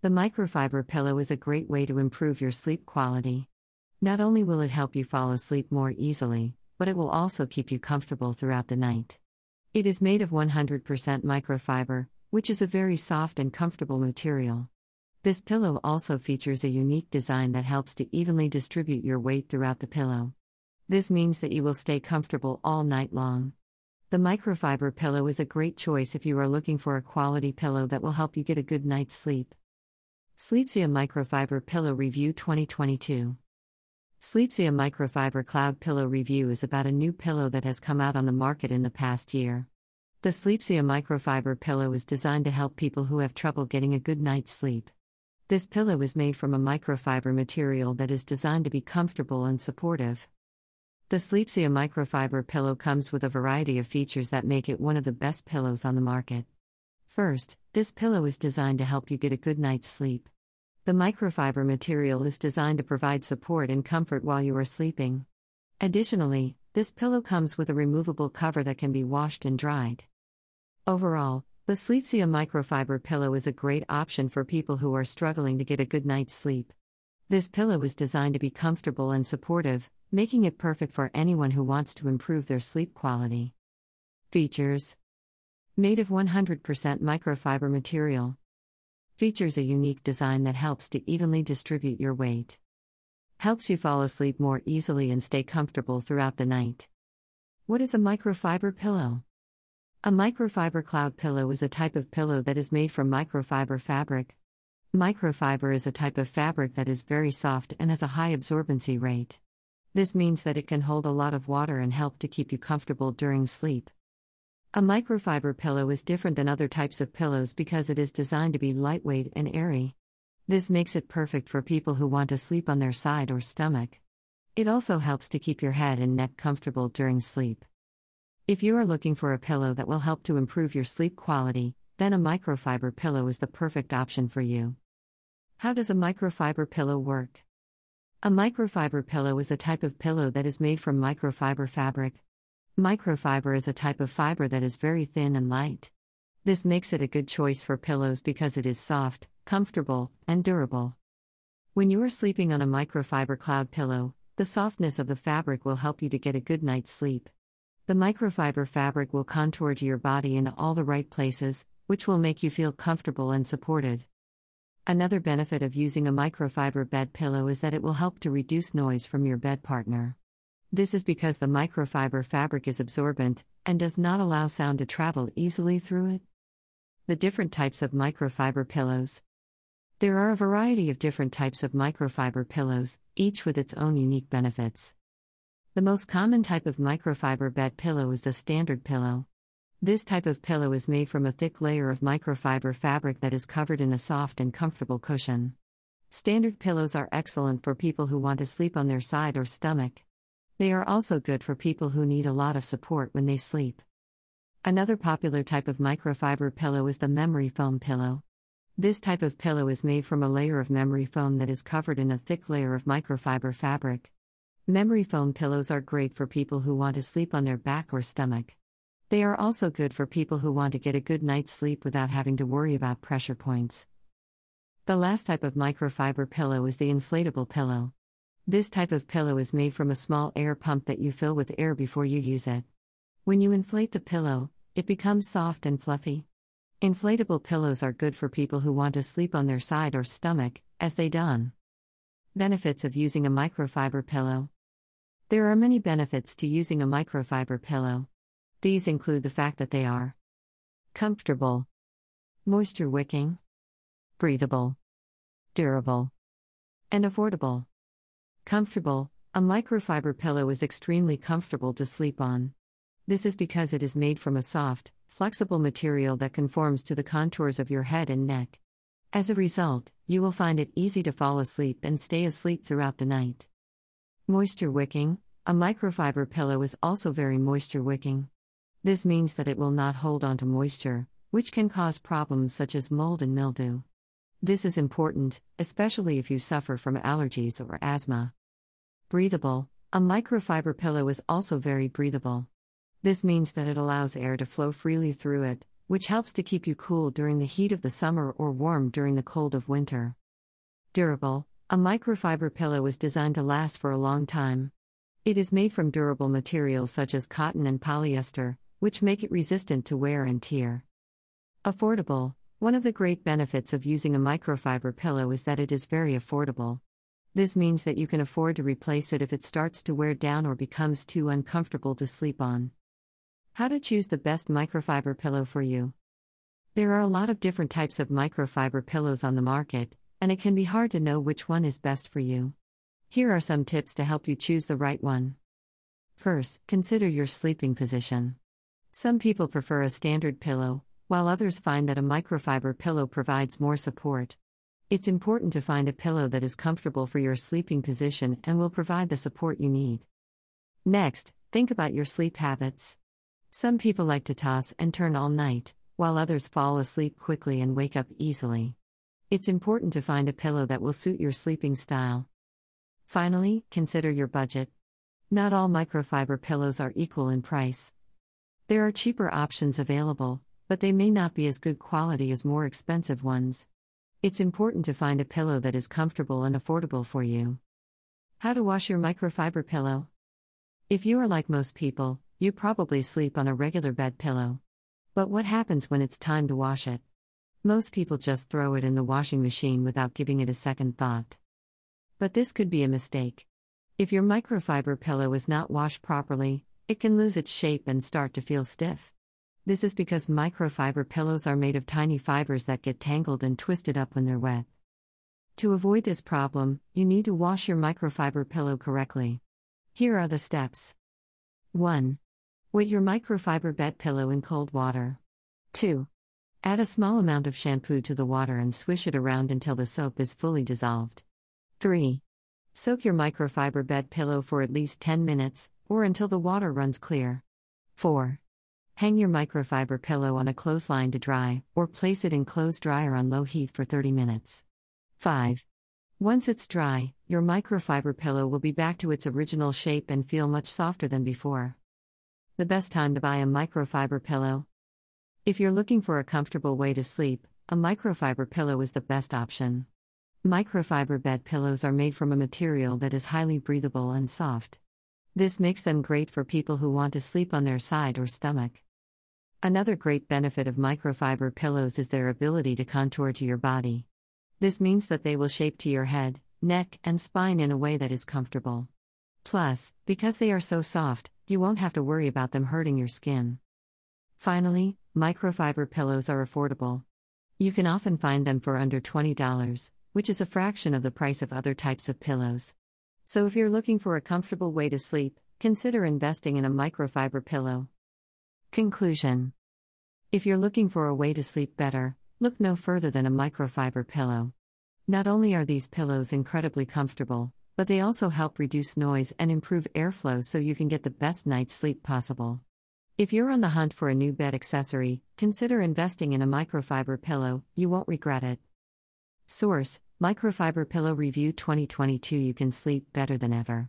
The microfiber pillow is a great way to improve your sleep quality. Not only will it help you fall asleep more easily, but it will also keep you comfortable throughout the night. It is made of 100% microfiber, which is a very soft and comfortable material. This pillow also features a unique design that helps to evenly distribute your weight throughout the pillow. This means that you will stay comfortable all night long. The microfiber pillow is a great choice if you are looking for a quality pillow that will help you get a good night's sleep. Sleepsia Microfiber Pillow Review 2022 Sleepsia Microfiber Cloud Pillow Review is about a new pillow that has come out on the market in the past year. The Sleepsia Microfiber pillow is designed to help people who have trouble getting a good night's sleep. This pillow is made from a microfiber material that is designed to be comfortable and supportive. The Sleepsia microfiber pillow comes with a variety of features that make it one of the best pillows on the market. First, this pillow is designed to help you get a good night's sleep. The microfiber material is designed to provide support and comfort while you are sleeping. Additionally, this pillow comes with a removable cover that can be washed and dried. Overall, the Sleepsia microfiber pillow is a great option for people who are struggling to get a good night's sleep. This pillow is designed to be comfortable and supportive, making it perfect for anyone who wants to improve their sleep quality. Features Made of 100% microfiber material. Features a unique design that helps to evenly distribute your weight. Helps you fall asleep more easily and stay comfortable throughout the night. What is a microfiber pillow? A microfiber cloud pillow is a type of pillow that is made from microfiber fabric. Microfiber is a type of fabric that is very soft and has a high absorbency rate. This means that it can hold a lot of water and help to keep you comfortable during sleep. A microfiber pillow is different than other types of pillows because it is designed to be lightweight and airy. This makes it perfect for people who want to sleep on their side or stomach. It also helps to keep your head and neck comfortable during sleep. If you are looking for a pillow that will help to improve your sleep quality, then a microfiber pillow is the perfect option for you. How does a microfiber pillow work? A microfiber pillow is a type of pillow that is made from microfiber fabric, Microfiber is a type of fiber that is very thin and light. This makes it a good choice for pillows because it is soft, comfortable, and durable. When you are sleeping on a microfiber cloud pillow, the softness of the fabric will help you to get a good night's sleep. The microfiber fabric will contour to your body in all the right places, which will make you feel comfortable and supported. Another benefit of using a microfiber bed pillow is that it will help to reduce noise from your bed partner. This is because the microfiber fabric is absorbent and does not allow sound to travel easily through it. The different types of microfiber pillows. There are a variety of different types of microfiber pillows, each with its own unique benefits. The most common type of microfiber bed pillow is the standard pillow. This type of pillow is made from a thick layer of microfiber fabric that is covered in a soft and comfortable cushion. Standard pillows are excellent for people who want to sleep on their side or stomach. They are also good for people who need a lot of support when they sleep. Another popular type of microfiber pillow is the memory foam pillow. This type of pillow is made from a layer of memory foam that is covered in a thick layer of microfiber fabric. Memory foam pillows are great for people who want to sleep on their back or stomach. They are also good for people who want to get a good night's sleep without having to worry about pressure points. The last type of microfiber pillow is the inflatable pillow. This type of pillow is made from a small air pump that you fill with air before you use it. When you inflate the pillow, it becomes soft and fluffy. Inflatable pillows are good for people who want to sleep on their side or stomach, as they don. Benefits of using a microfiber pillow There are many benefits to using a microfiber pillow. These include the fact that they are comfortable, moisture wicking, breathable, durable, and affordable. Comfortable, a microfiber pillow is extremely comfortable to sleep on. This is because it is made from a soft, flexible material that conforms to the contours of your head and neck. As a result, you will find it easy to fall asleep and stay asleep throughout the night. Moisture wicking A microfiber pillow is also very moisture wicking. This means that it will not hold onto moisture, which can cause problems such as mold and mildew. This is important, especially if you suffer from allergies or asthma. Breathable, a microfiber pillow is also very breathable. This means that it allows air to flow freely through it, which helps to keep you cool during the heat of the summer or warm during the cold of winter. Durable A microfiber pillow is designed to last for a long time. It is made from durable materials such as cotton and polyester, which make it resistant to wear and tear. Affordable One of the great benefits of using a microfiber pillow is that it is very affordable. This means that you can afford to replace it if it starts to wear down or becomes too uncomfortable to sleep on. How to choose the best microfiber pillow for you. There are a lot of different types of microfiber pillows on the market, and it can be hard to know which one is best for you. Here are some tips to help you choose the right one. First, consider your sleeping position. Some people prefer a standard pillow, while others find that a microfiber pillow provides more support. It's important to find a pillow that is comfortable for your sleeping position and will provide the support you need. Next, think about your sleep habits. Some people like to toss and turn all night, while others fall asleep quickly and wake up easily. It's important to find a pillow that will suit your sleeping style. Finally, consider your budget. Not all microfiber pillows are equal in price. There are cheaper options available, but they may not be as good quality as more expensive ones. It's important to find a pillow that is comfortable and affordable for you. How to wash your microfiber pillow? If you are like most people, you probably sleep on a regular bed pillow. But what happens when it's time to wash it? Most people just throw it in the washing machine without giving it a second thought. But this could be a mistake. If your microfiber pillow is not washed properly, it can lose its shape and start to feel stiff. This is because microfiber pillows are made of tiny fibers that get tangled and twisted up when they're wet. To avoid this problem, you need to wash your microfiber pillow correctly. Here are the steps 1. Wet your microfiber bed pillow in cold water. 2. Add a small amount of shampoo to the water and swish it around until the soap is fully dissolved. 3. Soak your microfiber bed pillow for at least 10 minutes, or until the water runs clear. 4. Hang your microfiber pillow on a clothesline to dry, or place it in clothes dryer on low heat for 30 minutes. 5. Once it's dry, your microfiber pillow will be back to its original shape and feel much softer than before. The best time to buy a microfiber pillow. If you're looking for a comfortable way to sleep, a microfiber pillow is the best option. Microfiber bed pillows are made from a material that is highly breathable and soft. This makes them great for people who want to sleep on their side or stomach. Another great benefit of microfiber pillows is their ability to contour to your body. This means that they will shape to your head, neck, and spine in a way that is comfortable. Plus, because they are so soft, you won't have to worry about them hurting your skin. Finally, Microfiber pillows are affordable. You can often find them for under $20, which is a fraction of the price of other types of pillows. So if you're looking for a comfortable way to sleep, consider investing in a microfiber pillow. Conclusion If you're looking for a way to sleep better, look no further than a microfiber pillow. Not only are these pillows incredibly comfortable, but they also help reduce noise and improve airflow so you can get the best night's sleep possible. If you're on the hunt for a new bed accessory, consider investing in a microfiber pillow, you won't regret it. Source Microfiber Pillow Review 2022 You can sleep better than ever.